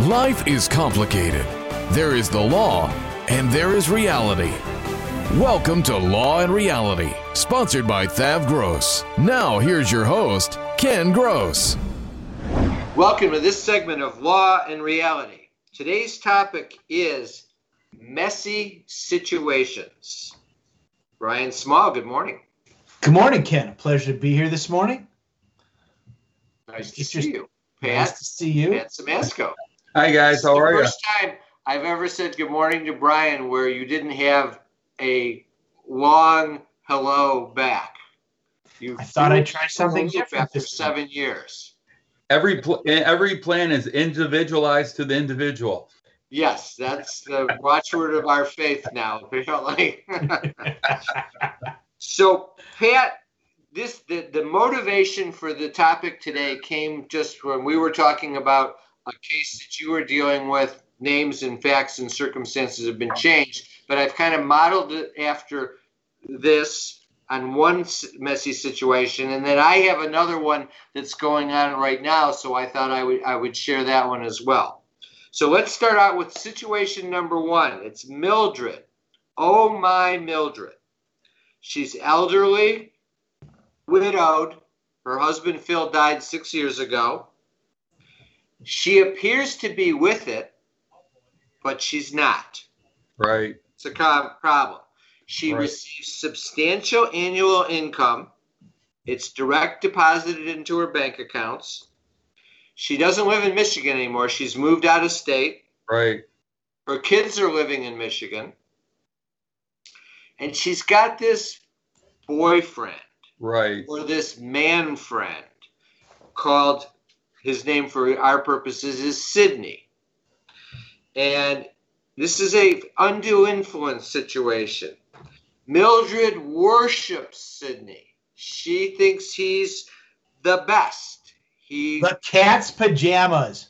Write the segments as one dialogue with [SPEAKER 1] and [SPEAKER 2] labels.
[SPEAKER 1] Life is complicated. There is the law and there is reality. Welcome to Law and Reality, sponsored by Thav Gross. Now, here's your host, Ken Gross.
[SPEAKER 2] Welcome to this segment of Law and Reality. Today's topic is messy situations. Brian Small, good morning.
[SPEAKER 3] Good morning, Ken. A pleasure to be here this morning.
[SPEAKER 2] Nice to
[SPEAKER 3] It's
[SPEAKER 2] see
[SPEAKER 3] just-
[SPEAKER 2] you. Pat,
[SPEAKER 3] Nice to see you.
[SPEAKER 2] Pat Simasko.
[SPEAKER 4] Hi guys, how are
[SPEAKER 2] the
[SPEAKER 4] you?
[SPEAKER 2] first time I've ever said good morning to Brian where you didn't have a long hello back. You
[SPEAKER 3] I thought I'd try something
[SPEAKER 2] hello
[SPEAKER 3] different
[SPEAKER 2] after seven years.
[SPEAKER 4] Every pl- eh, every plan is individualized to the individual.
[SPEAKER 2] Yes, that's the watchword of our faith now, apparently. so, Pat, this the, the motivation for the topic today came just when we were talking about a case that you were dealing with. Names and facts and circumstances have been changed, but I've kind of modeled it after this on one messy situation, and then I have another one that's going on right now. So I thought I would I would share that one as well. So let's start out with situation number one. It's Mildred. Oh my Mildred. She's elderly, widowed. Her husband Phil died six years ago. She appears to be with it, but she's not.
[SPEAKER 4] Right.
[SPEAKER 2] It's a co- problem. She
[SPEAKER 4] Right.
[SPEAKER 2] receives substantial annual income. It's direct deposited into her bank accounts. She doesn't live in Michigan anymore. She's moved out of state.
[SPEAKER 4] Right.
[SPEAKER 2] Her kids are living in Michigan. And she's got this boyfriend
[SPEAKER 4] Right.
[SPEAKER 2] or this man friend called, his name for our purposes is Sydney. And this is a undue influence situation. Mildred worships Sydney. She thinks he's the best. He
[SPEAKER 3] the cat's pajamas.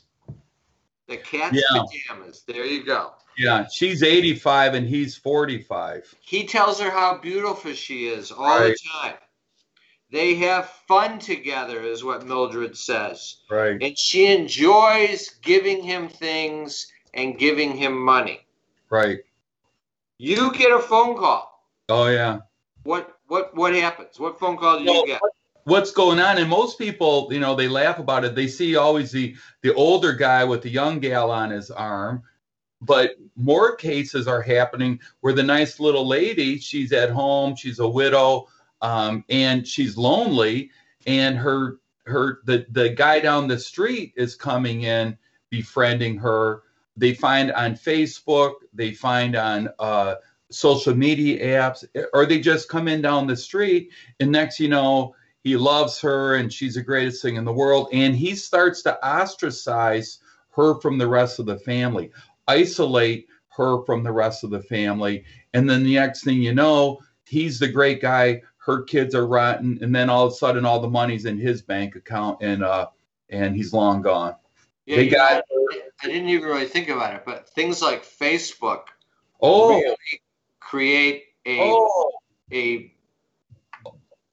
[SPEAKER 2] the cat's
[SPEAKER 4] Yeah.
[SPEAKER 2] pajamas. There you go.
[SPEAKER 4] Yeah. She's 85 and he's 45.
[SPEAKER 2] He tells her how beautiful she is all
[SPEAKER 4] Right.
[SPEAKER 2] the time. They have fun together, is what Mildred says.
[SPEAKER 4] Right.
[SPEAKER 2] And she enjoys giving him things and giving him money.
[SPEAKER 4] Right.
[SPEAKER 2] You get a phone call.
[SPEAKER 4] Oh yeah.
[SPEAKER 2] What what what happens? What phone call do you
[SPEAKER 4] Well,
[SPEAKER 2] get?
[SPEAKER 4] What's going on? And most people, you know, they laugh about it. They see always the the older guy with the young gal on his arm. But more cases are happening where the nice little lady, she's at home, she's a widow, um, and she's lonely, and her her the the guy down the street is coming in, befriending her. They find on Facebook, they find on uh, social media apps, or they just come in down the street, and next you know, he loves her and she's the greatest thing in the world, and he starts to ostracize her from the rest of the family, isolate her from the rest of the family, and then the next thing you know, he's the great guy. Her kids are rotten, and then all of a sudden, all the money's in his bank account, and uh, and he's long gone.
[SPEAKER 2] Yeah,
[SPEAKER 4] they got-
[SPEAKER 2] know, I didn't even really think about it, but things like Facebook
[SPEAKER 4] Oh,
[SPEAKER 2] really create a
[SPEAKER 4] oh,
[SPEAKER 2] a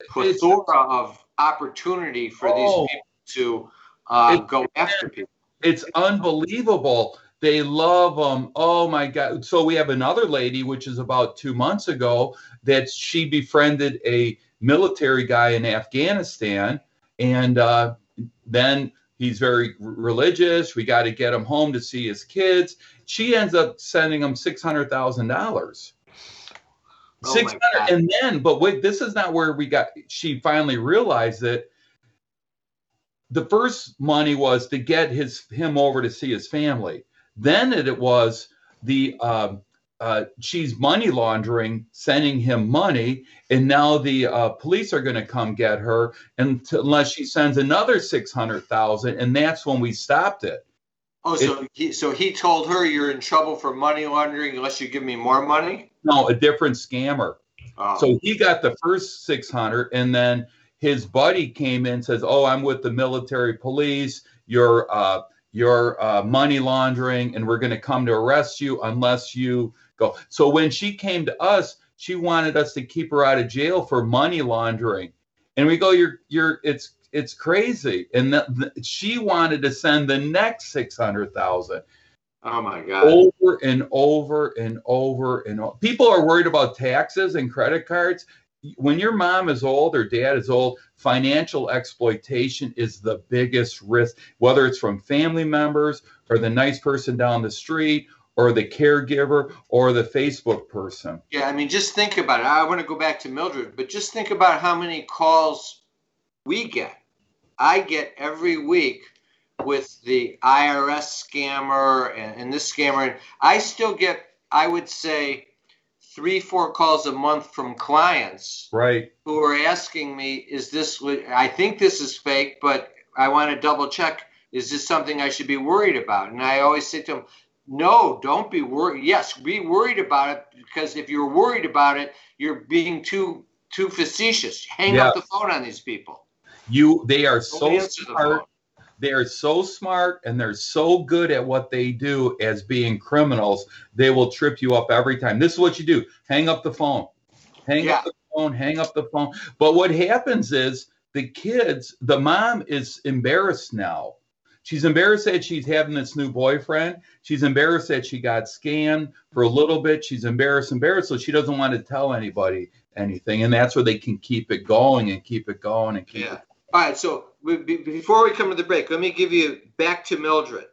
[SPEAKER 2] plethora of opportunity for
[SPEAKER 4] Oh.
[SPEAKER 2] these people to uh, go after people.
[SPEAKER 4] it's unbelievable. They love them. Oh my God. So we have another lady, which is about two months ago, that she befriended a military guy in Afghanistan. And uh, then he's very religious. We got to get him home to see his kids. She ends up sending him $600,000.
[SPEAKER 2] Oh
[SPEAKER 4] 600 and then but wait this is not where we got she finally realized that the first money was to get his him over to see his family then it, it was the um, uh, she's money laundering sending him money and now the uh, police are going to come get her and unless she sends another 600000 and that's when we stopped it
[SPEAKER 2] Oh, so he so he told her you're in trouble for money laundering unless you give me more money.
[SPEAKER 4] No, a different scammer.
[SPEAKER 2] Oh.
[SPEAKER 4] So he got the first 600 and then his buddy came in and says, "Oh, I'm with the military police. You're uh you're uh, money laundering and we're going to come to arrest you unless you go." So when she came to us, she wanted us to keep her out of jail for money laundering. And we go, "You're you're it's it's crazy." And the, the, she wanted to send the next 600,000
[SPEAKER 2] oh my god.
[SPEAKER 4] over and over and over and over. People are worried about taxes and credit cards. When your mom is old or dad is old, financial exploitation is the biggest risk, whether it's from family members or the nice person down the street or the caregiver or the Facebook person.
[SPEAKER 2] Yeah, I mean, just think about it. I want to go back to Mildred, but just think about how many calls we get. I get every week with the IRS scammer and, and this scammer. I still get, I would say, three, four calls a month from clients
[SPEAKER 4] Right.
[SPEAKER 2] who are asking me, is this, I think this is fake, but I want to double check. Is this something I should be worried about? And I always say to them, no, don't be worried. Yes, be worried about it because if you're worried about it, you're being too too facetious. Hang up the phone on these people.
[SPEAKER 4] You they are
[SPEAKER 2] Don't
[SPEAKER 4] so smart.
[SPEAKER 2] Phone.
[SPEAKER 4] They are so smart and they're so good at what they do as being criminals. They will trip you up every time. This is what you do. Hang up the phone. Hang
[SPEAKER 2] Yeah.
[SPEAKER 4] up the phone, hang up the phone. But what happens is the kids, the mom is embarrassed now. She's embarrassed that she's having this new boyfriend. She's embarrassed that she got scammed for a little bit. She's embarrassed, embarrassed, so she doesn't want to tell anybody anything. And that's where they can keep it going and keep it going and keep
[SPEAKER 2] Yeah.
[SPEAKER 4] it
[SPEAKER 2] All right. So before we come to the break, let me give you back to Mildred.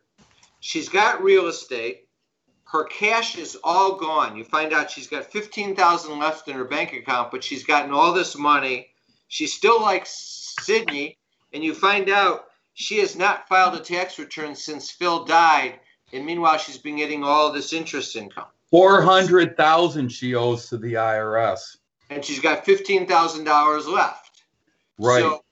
[SPEAKER 2] She's got real estate. Her cash is all gone. You find out she's got fifteen thousand left in her bank account, but she's gotten all this money. She still likes Sydney, and you find out she has not filed a tax return since Phil died. And meanwhile, she's been getting all this interest income.
[SPEAKER 4] Four hundred thousand she owes to the IRS.
[SPEAKER 2] and she's got fifteen thousand dollars left.
[SPEAKER 4] Right.
[SPEAKER 2] So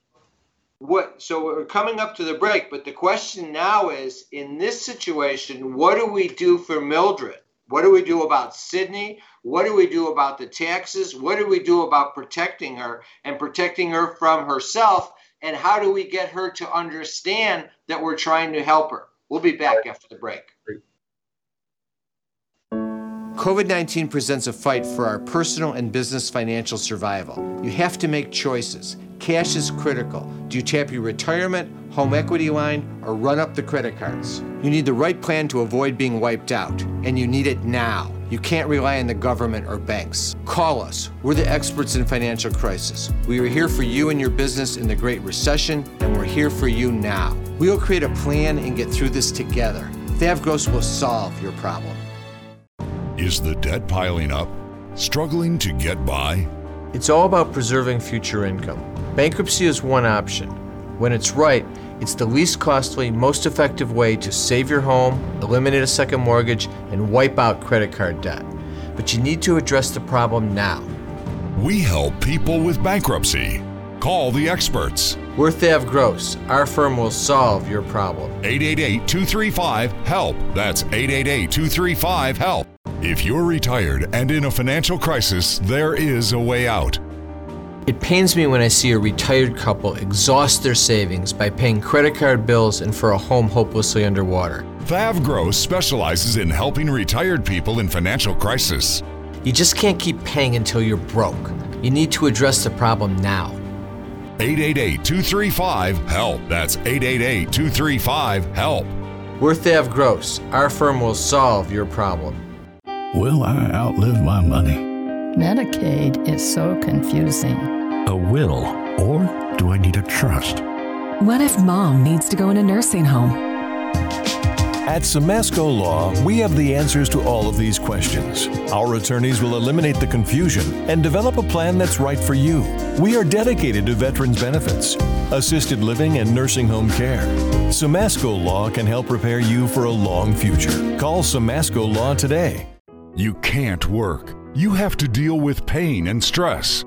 [SPEAKER 2] what? So we're coming up to the break, but the question now is: in this situation, what do we do for Mildred? What do we do about Sydney? What do we do about the taxes? What do we do about protecting her and protecting her from herself? And how do we get her to understand that we're trying to help her? We'll be back after the break. COVID 19 presents a fight for our personal and business financial survival. You have to make choices. Cash is critical. Do you tap your retirement, home equity line, or run up the credit cards? You need the right plan to avoid being wiped out, and you need it now. You can't rely on the government or banks. Call us. We're the experts in financial crisis. We were here for you and your business in the Great Recession, and we're here for you now. We'll create a plan and get through this together. Thavgross will solve your problem.
[SPEAKER 5] Is the debt piling up? Struggling to get by?
[SPEAKER 6] It's all about preserving future income. Bankruptcy is one option. When it's right, it's the least costly, most effective way to save your home, eliminate a second mortgage, and wipe out credit card debt. But you need to address the problem now.
[SPEAKER 5] We help people with bankruptcy. Call the experts.
[SPEAKER 6] We're Thav Gross. Our firm will solve your problem.
[SPEAKER 5] 888 235 HELP. That's 888 235 HELP. If you're retired and in a financial crisis, there is a way out.
[SPEAKER 6] It pains me when I see a retired couple exhaust their savings by paying credit card bills and for a home hopelessly underwater.
[SPEAKER 5] Thav Gross specializes in helping retired people in financial crisis.
[SPEAKER 6] You just can't keep paying until you're broke. You need to address the problem now.
[SPEAKER 5] 888 235 HELP. That's 888 235 HELP.
[SPEAKER 6] We're Thav Gross. Our firm will solve your problem.
[SPEAKER 7] Will I outlive my money?
[SPEAKER 8] Medicaid is so confusing.
[SPEAKER 7] A will, or do I need a trust?
[SPEAKER 9] What if mom needs to go in a nursing home?
[SPEAKER 10] At Simasko Law, we have the answers to all of these questions. Our attorneys will eliminate the confusion and develop a plan that's right for you. We are dedicated to veterans benefits, assisted living, and nursing home care. Simasko Law can help prepare you for a long future. Call Simasko Law today.
[SPEAKER 5] You can't work. You have to deal with pain and stress.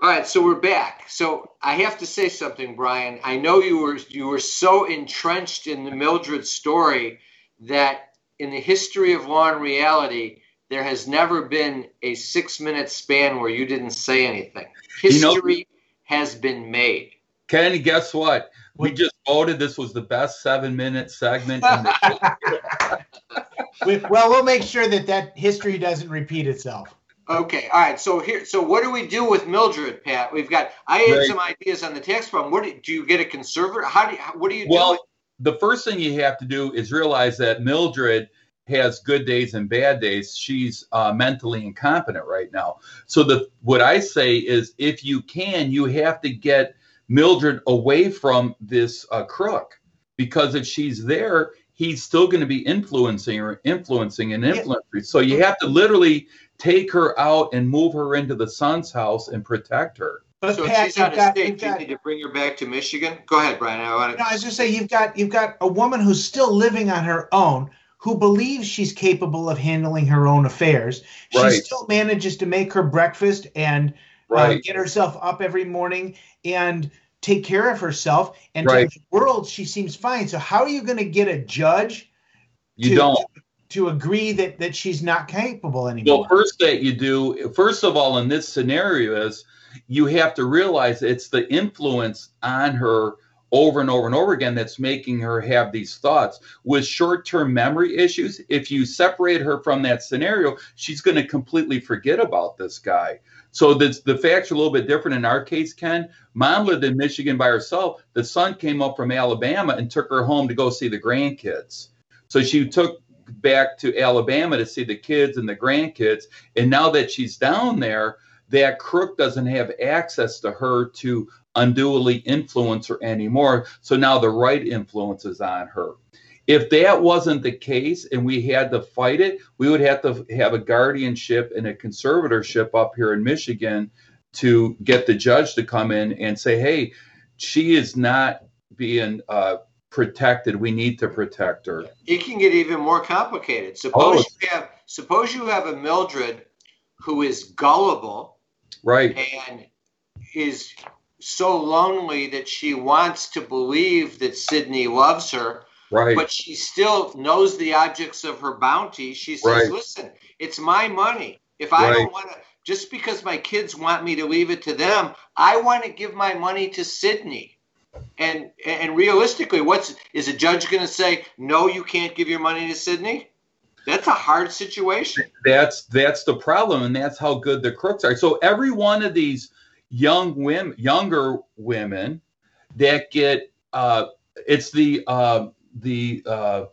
[SPEAKER 2] All right, so we're back. So I have to say something, Brian. I know you were you were so entrenched in the Mildred story that in the history of law and reality, there has never been a six minute span where you didn't say anything. History you know, has been made.
[SPEAKER 4] Ken, guess what? We just voted this was the best seven minute segment.
[SPEAKER 3] well, we'll make sure that that history doesn't repeat itself.
[SPEAKER 2] Okay, all right. So here, so what do we do with Mildred, Pat? We've got. I had right. some ideas on the tax problem. What do, do you get a conservator? How do you? What do you
[SPEAKER 4] well,
[SPEAKER 2] do?
[SPEAKER 4] Well, the first thing you have to do is realize that Mildred has good days and bad days. She's uh, mentally incompetent right now. So the what I say is, if you can, you have to get Mildred away from this uh, crook, because if she's there, he's still going to be influencing her, influencing and influencing. So you have to literally take her out and move her into the son's house and protect her.
[SPEAKER 2] But so Pat, she's out of got, state. You need to bring her back to Michigan. Go ahead, Brian. I want to.
[SPEAKER 3] No, I was just say you've got you've got a woman who's still living on her own, who believes she's capable of handling her own affairs. Right. She still manages to make her breakfast and uh, right. uh, get herself up every morning and take care of herself. And right. to the world, she seems fine. So how are you going to get a judge?
[SPEAKER 4] You to, don't.
[SPEAKER 3] To agree that that she's not capable anymore.
[SPEAKER 4] Well, first that you do, first of all, in this scenario is you have to realize it's the influence on her over and over and over again that's making her have these thoughts. With short term memory issues, if you separate her from that scenario, she's going to completely forget about this guy. So the, the facts are a little bit different in our case, Ken. Mom lived in Michigan by herself. The son came up from Alabama and took her home to go see the grandkids. So she took back to Alabama to see the kids and the grandkids. And now that she's down there, that crook doesn't have access to her to unduly influence her anymore. So now the right influence is on her. If that wasn't the case and we had to fight it, we would have to have a guardianship and a conservatorship up here in Michigan to get the judge to come in and say, hey, she is not being uh, protected. We need to protect her.
[SPEAKER 2] It can get even more complicated. Suppose oh. you have suppose you have a Mildred who is gullible
[SPEAKER 4] right
[SPEAKER 2] and is so lonely that she wants to believe that Sydney loves her
[SPEAKER 4] right
[SPEAKER 2] but she still knows the objects of her bounty she says right. listen it's my money if i right. don't want to just because my kids want me to leave it to them i want to give my money to sydney and and realistically what's is a judge going to say no you can't give your money to sydney that's a hard situation.
[SPEAKER 4] That's that's the problem, and that's how good the crooks are. So every one of these young women, younger women that get uh, it's the uh, the uh,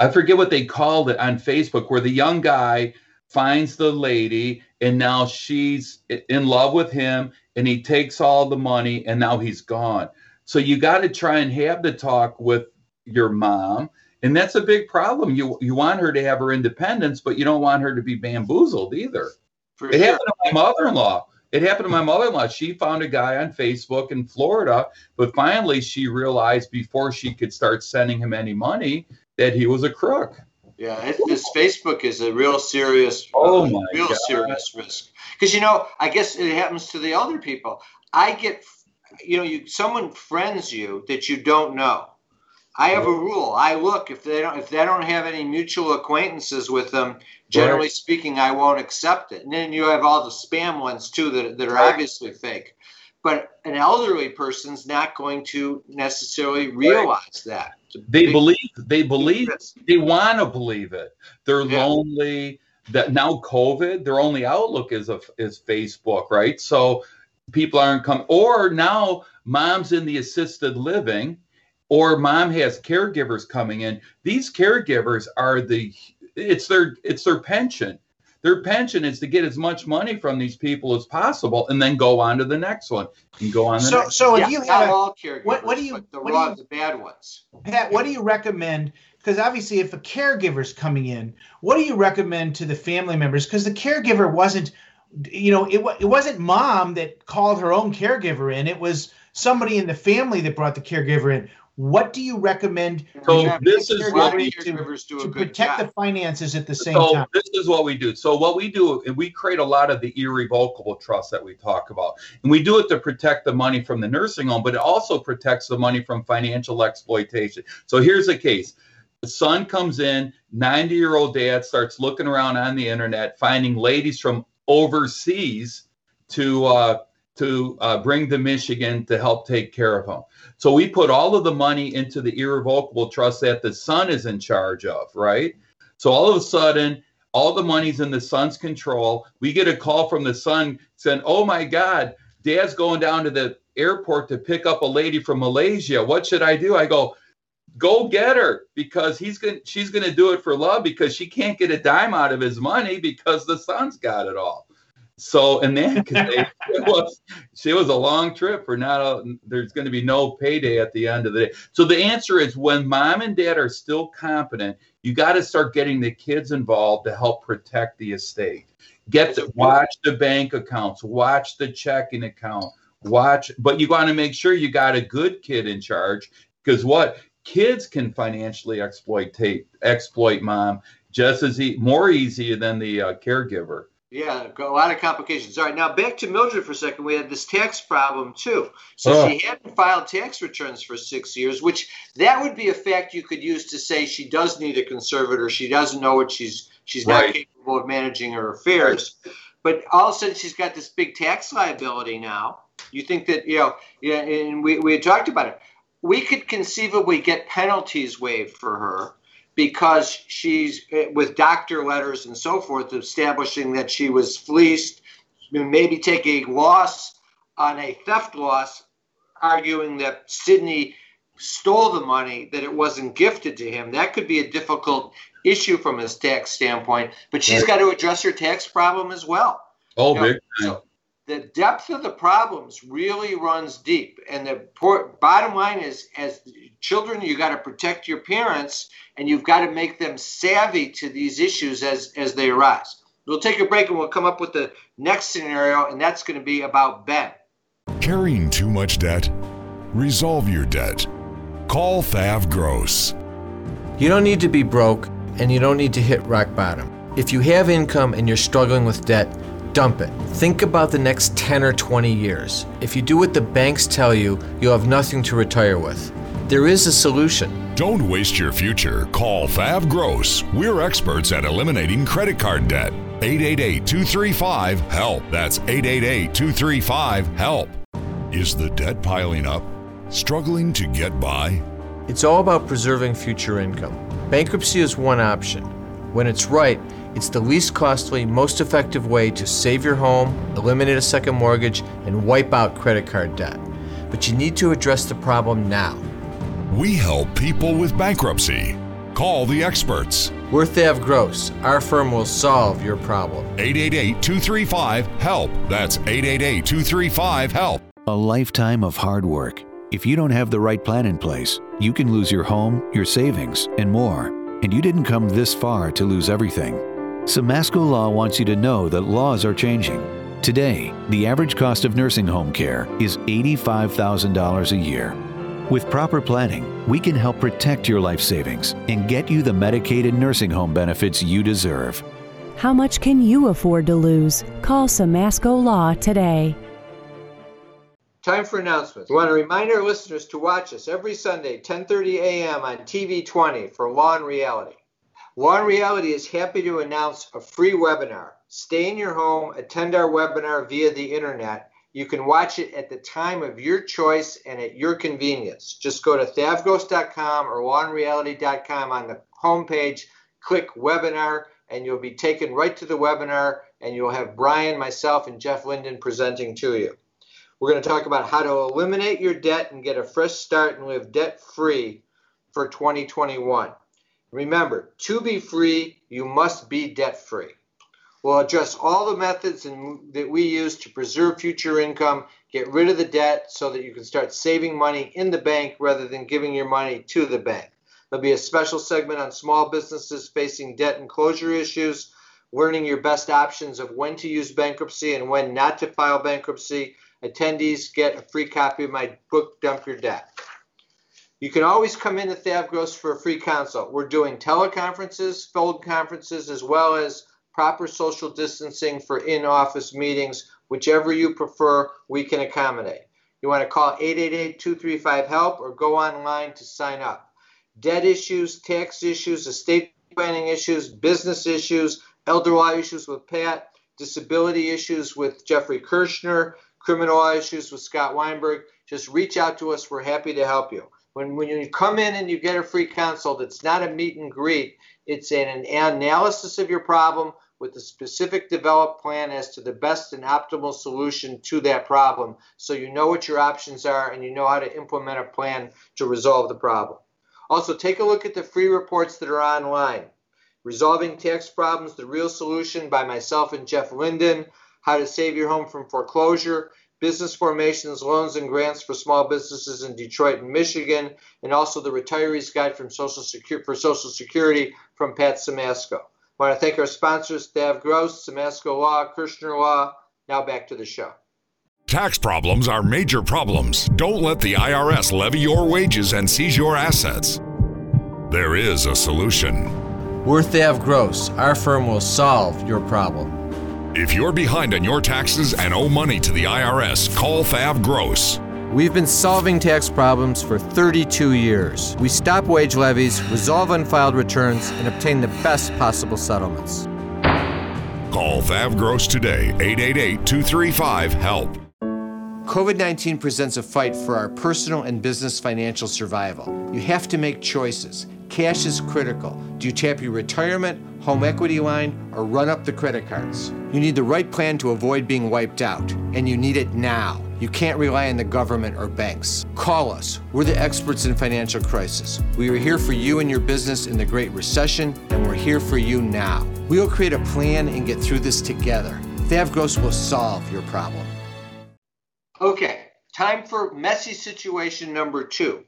[SPEAKER 4] I forget what they called it on Facebook, where the young guy finds the lady and now she's in love with him and he takes all the money and now he's gone. So you got to try and have the talk with your mom and that's a big problem. You you want her to have her independence, but you don't want her to be bamboozled either. For it sure. happened to my mother-in-law. It happened to my mother-in-law. She found a guy on Facebook in Florida, but finally she realized before she could start sending him any money that he was a crook.
[SPEAKER 2] Yeah, this Facebook is a real serious,
[SPEAKER 4] oh
[SPEAKER 2] uh,
[SPEAKER 4] my
[SPEAKER 2] real
[SPEAKER 4] God.
[SPEAKER 2] serious risk. Because you know, I guess it happens to the other people. I get, you know, you someone friends you that you don't know. I have a rule. I look if they don't if they don't have any mutual acquaintances with them. Generally
[SPEAKER 4] Right.
[SPEAKER 2] speaking, I won't accept it. And then you have all the spam ones too that that are
[SPEAKER 4] Right.
[SPEAKER 2] obviously fake. But an elderly person's not going to necessarily realize that.
[SPEAKER 4] They
[SPEAKER 2] big-
[SPEAKER 4] believe they believe they want to believe it. They're
[SPEAKER 2] Yeah.
[SPEAKER 4] lonely. That now COVID, their only outlook is a, is Facebook, right? So people aren't coming. Or now mom's in the assisted living, or mom has caregivers coming in. These caregivers are the it's their it's their pension. Their pension is to get as much money from these people as possible, and then go on to the next one and go on. The
[SPEAKER 3] So,
[SPEAKER 4] next.
[SPEAKER 3] so if
[SPEAKER 2] Yeah,
[SPEAKER 3] you
[SPEAKER 2] not
[SPEAKER 3] have a,
[SPEAKER 2] all caregivers,
[SPEAKER 3] what- what do you-
[SPEAKER 2] the
[SPEAKER 3] what do you-
[SPEAKER 2] the bad ones.
[SPEAKER 3] Pat, what do you recommend? Because obviously, if a caregiver's coming in, what do you recommend to the family members? Because the caregiver wasn't, you know, it, it wasn't mom that called her own caregiver in. It was somebody in the family that brought the caregiver in. What do you recommend?
[SPEAKER 4] So
[SPEAKER 3] the
[SPEAKER 4] this is what
[SPEAKER 2] we- do
[SPEAKER 3] to protect
[SPEAKER 2] job.
[SPEAKER 3] the finances at the same
[SPEAKER 4] so
[SPEAKER 3] time?
[SPEAKER 4] this is what we do. So what we do, and we create a lot of the irrevocable trust that we talk about, and we do it to protect the money from the nursing home, but it also protects the money from financial exploitation. So here's a case: the son comes in, 90 year old dad starts looking around on the internet, finding ladies from overseas to uh, to uh, bring to Michigan to help take care of him. So we put all of the money into the irrevocable trust that the son is in charge of, right? So all of a sudden, all the money's in the son's control. We get a call from the son saying, "Oh my God, Dad's going down to the airport to pick up a lady from Malaysia. What should I do?" I go, "Go get her because he's going. She's going to do it for love because she can't get a dime out of his money because the son's got it all." So and then they, it was she was a long trip for not a, there's going to be no payday at the end of the day. So the answer is when mom and dad are still competent, you got to start getting the kids involved to help protect the estate. Get to watch the bank accounts, watch the checking account, watch, but you want to make sure you got a good kid in charge because what kids can financially exploit exploit mom just as e- more easy than the uh, caregiver.
[SPEAKER 2] Yeah, a lot of complications. All right, now back to Mildred for a second. We had this tax problem too. So
[SPEAKER 4] Oh.
[SPEAKER 2] she hadn't filed tax returns for six years, which that would be a fact you could use to say she does need a conservator. She doesn't know what she's she's not capable of managing her affairs. But all of a sudden she's got this big tax liability now. You think that you know? Yeah, and we we had talked about it. We could conceivably get penalties waived for her because she's eh, with doctor letters and so forth establishing that she was fleeced, maybe take a loss on a theft loss, arguing that Sydney stole the money, that it wasn't gifted to him. That could be a difficult issue from his tax standpoint, but she's
[SPEAKER 4] Right.
[SPEAKER 2] got to address her tax problem as well.
[SPEAKER 4] Oh,
[SPEAKER 2] You know,
[SPEAKER 4] big
[SPEAKER 2] so the depth of the problems really runs deep and the poor, bottom line is as children you got to protect your parents and you've got to make them savvy to these issues as as they arise we'll take a break and we'll come up with the next scenario and that's going to be about ben
[SPEAKER 5] Carrying too much debt? Resolve your debt. Call Thav Gross.
[SPEAKER 6] You don't need to be broke and you don't need to hit rock bottom. If you have income and you're struggling with debt, dump it. Think about the next 10 or 20 years. If you do what the banks tell you, you'll have nothing to retire with. There is a solution.
[SPEAKER 5] Don't waste your future. Call Thav Gross. We're experts at eliminating credit card debt. 888 235 HELP. That's 888 235 HELP. Is the debt piling up? Struggling to get by?
[SPEAKER 6] It's all about preserving future income. Bankruptcy is one option. When it's right, it's the least costly, most effective way to save your home, eliminate a second mortgage, and wipe out credit card debt. But you need to address the problem now.
[SPEAKER 5] We help people with bankruptcy. Call the experts.
[SPEAKER 6] We're Thav Gross. Our firm will solve your problem.
[SPEAKER 5] 888 235 HELP. That's 888 235 HELP.
[SPEAKER 7] A lifetime of hard work. If you don't have the right plan in place, you can lose your home, your savings, and more. And you didn't come this far to lose everything. Simasko Law wants you to know that laws are changing. Today, the average cost of nursing home care is $85,000 a year. With proper planning, we can help protect your life savings and get you the Medicaid and nursing home benefits you deserve.
[SPEAKER 11] How much can you afford to lose? Call Simasko Law today.
[SPEAKER 2] Time for announcements. We want to remind our listeners to watch us every Sunday, 10:30 a.m. on TV 20 for Law and Reality. And Reality is happy to announce a free webinar. Stay in your home, attend our webinar via the internet. You can watch it at the time of your choice and at your convenience. Just go to thavgross.com or lawandreality.com on the homepage, click webinar, and you'll be taken right to the webinar, and you'll have Brian, myself, and Jeff Linden presenting to you. We're going to talk about how to eliminate your debt and get a fresh start and live debt free for 2021. Remember, to be free, you must be debt free. We'll address all the methods in, that we use to preserve future income, get rid of the debt so that you can start saving money in the bank rather than giving your money to the bank. There'll be a special segment on small businesses facing debt and closure issues, learning your best options of when to use bankruptcy and when not to file bankruptcy, attendees get a free copy of my book, Dump Your Debt. You can always come in to Thav Gross for a free consult. We're doing teleconferences, phone conferences, as well as proper social distancing for in office meetings. Whichever you prefer, we can accommodate. You want to call 888 235 HELP or go online to sign up. Debt issues, tax issues, estate planning issues, business issues, elder law issues with Pat, disability issues with Jeffrey Kirschner, criminal law issues with Scott Weinberg, just reach out to us. We're happy to help you. When, when you come in and you get a free consult, it's not a meet and greet, it's an analysis of your problem with a specific developed plan as to the best and optimal solution to that problem so you know what your options are and you know how to implement a plan to resolve the problem. Also, take a look at the free reports that are online. Resolving Tax Problems, The Real Solution by myself and Jeff Linden, How to Save Your Home from Foreclosure, business formations, loans, and grants for small businesses in Detroit and Michigan, and also the Retirees Guide from Social Security for Social Security from Pat Simasko. I want to thank our sponsors, Thav Gross, Simasko Law, Kirschner Law. Now back to the show.
[SPEAKER 5] Tax problems are major problems. Don't let the IRS levy your wages and seize your assets. There is a solution.
[SPEAKER 6] We're Thav Gross. Our firm will solve your problem.
[SPEAKER 5] If you're behind on your taxes and owe money to the IRS, call Thav Gross.
[SPEAKER 6] We've been solving tax problems for 32 years. We stop wage levies, resolve unfiled returns, and obtain the best possible settlements.
[SPEAKER 5] Call Thav Gross today, 888 235 HELP.
[SPEAKER 6] COVID 19 presents a fight for our personal and business financial survival. You have to make choices. Cash is critical. Do you tap your retirement, home equity line, or run up the credit cards? You need the right plan to avoid being wiped out, and you need it now. You can't rely on the government or banks. Call us. We're the experts in financial crisis. We were here for you and your business in the Great Recession, and we're here for you now. We will create a plan and get through this together. Thavgross will solve your problem.
[SPEAKER 2] Okay, time for messy situation number two.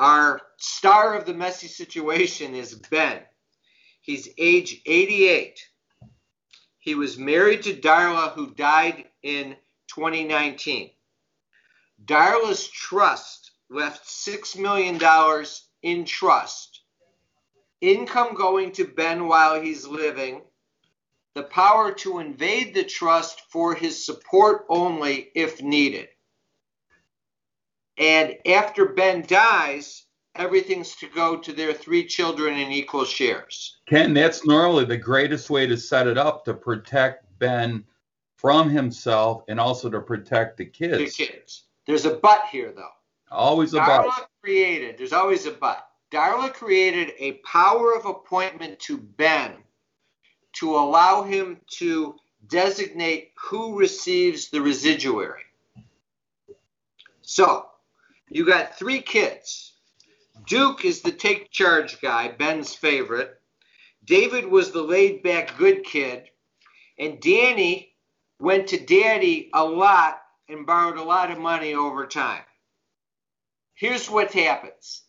[SPEAKER 2] Our star of the messy situation is Ben. He's age 88. He was married to Darla, who died in 2019. Darla's trust left $6 million in trust. Income going to Ben while he's living. The power to invade the trust for his support only if needed. And after Ben dies, everything's to go to their three children in equal shares.
[SPEAKER 4] Ken, that's normally the greatest way to set it up to protect Ben from himself and also to protect the kids.
[SPEAKER 2] The kids. There's a but here, though.
[SPEAKER 4] Always a
[SPEAKER 2] Darla
[SPEAKER 4] but.
[SPEAKER 2] created, there's always a but. Darla created a power of appointment to Ben to allow him to designate who receives the residuary. So, you got three kids. Duke is the take charge guy, Ben's favorite. David was the laid back good kid. And Danny went to daddy a lot and borrowed a lot of money over time. Here's what happens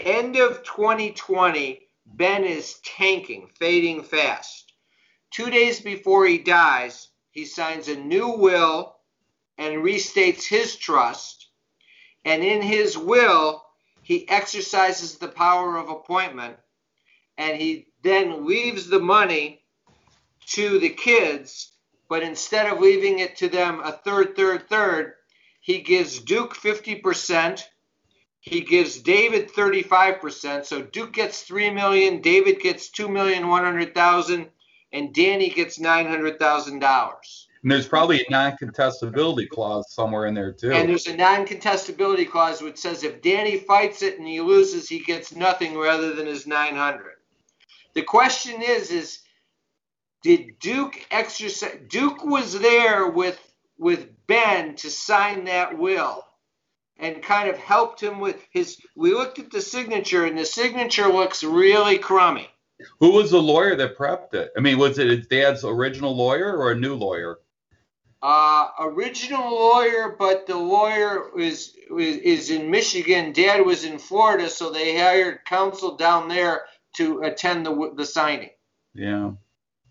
[SPEAKER 2] end of 2020, Ben is tanking, fading fast. Two days before he dies, he signs a new will and restates his trust And in his will, he exercises the power of appointment and he then leaves the money to the kids, but instead of leaving it to them a third, third, third, he gives Duke 50%. He gives David 35%. So Duke gets 3 million, David gets 2,100,000, and Danny gets $900,000.
[SPEAKER 4] And there's probably a non-contestability clause somewhere in there too.
[SPEAKER 2] And there's a non-contestability clause which says if Danny fights it and he loses, he gets nothing rather than his 900. The question is, is did Duke exercise? Duke was there with with Ben to sign that will, and kind of helped him with his. We looked at the signature, and the signature looks really crummy.
[SPEAKER 4] Who was the lawyer that prepped it? I mean, was it his dad's original lawyer or a new lawyer?
[SPEAKER 2] Uh, original lawyer, but the lawyer is, is is in Michigan. Dad was in Florida, so they hired counsel down there to attend the the signing.
[SPEAKER 4] Yeah.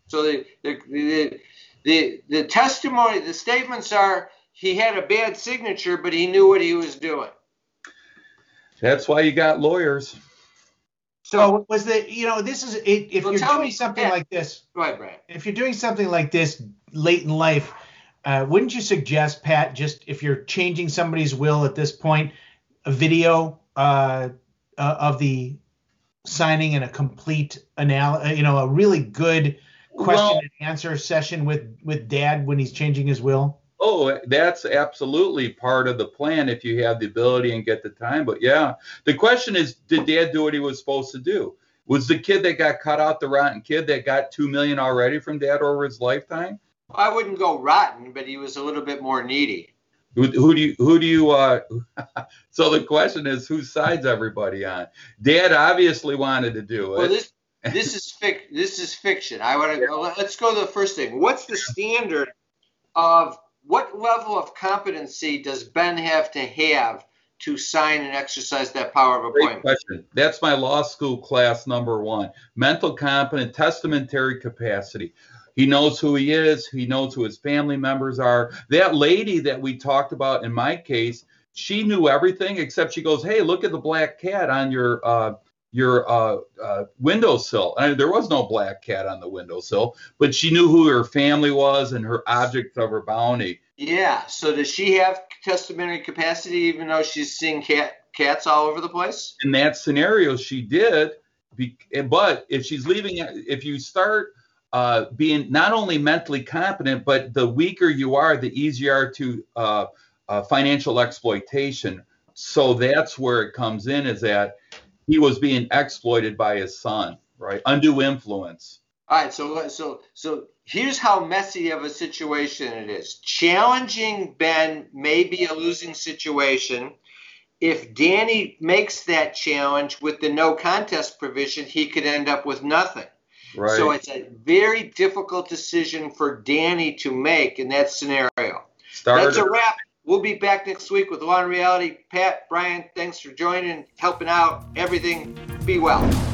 [SPEAKER 2] So the the the the, the testimony, the statements are he had a bad signature, but he knew what he was doing.
[SPEAKER 4] That's why you got lawyers.
[SPEAKER 3] So was the you know this is if well, you're doing me, something yeah. like this.
[SPEAKER 2] right, ahead, Brian.
[SPEAKER 3] If you're doing something like this late in life, uh, wouldn't you suggest, Pat, just if you're changing somebody's will at this point, a video uh, uh, of the signing and a complete anal, you know, a really good question well, and answer session with with Dad when he's changing his will?
[SPEAKER 4] Oh, that's absolutely part of the plan if you have the ability and get the time. But yeah, the question is, did Dad do what he was supposed to do? Was the kid that got cut out the rotten kid that got two million already from Dad over his lifetime?
[SPEAKER 2] I wouldn't go rotten, but he was a little bit more needy.
[SPEAKER 4] Who, who do you who do you uh so the question is whose side's everybody on? Dad obviously wanted to do it.
[SPEAKER 2] Well, this this is fic this is fiction. I want to go let's go to the first thing. What's the standard of what level of competency does Ben have to have to sign and exercise that power of appointment?
[SPEAKER 4] Great question. That's my law school class number one. Mental competent, testamentary capacity. He knows who he is. He knows who his family members are. That lady that we talked about in my case, she knew everything except she goes, "Hey, look at the black cat on your uh, your uh, uh, windowsill." I mean, there was no black cat on the windowsill, but she knew who her family was and her object of her bounty.
[SPEAKER 2] Yeah. So does she have testamentary capacity, even though she's seeing cat cats all over the place?
[SPEAKER 4] In that scenario, she did. But if she's leaving, if you start uh, being not only mentally competent, but the weaker you are, the easier to uh, uh, financial exploitation. So that's where it comes in is that he was being exploited by his son, right? Undue influence.
[SPEAKER 2] All right, so so so here's how messy of a situation it is. Challenging Ben may be a losing situation. If Danny makes that challenge with the no contest provision, he could end up with nothing. Right. So it's a very difficult decision for Danny to make in that scenario. That's a wrap. We'll be back next week with Law and Reality. Pat, Brian, thanks for joining, helping out, everything. Be well.